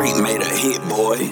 Street made a hit, boy.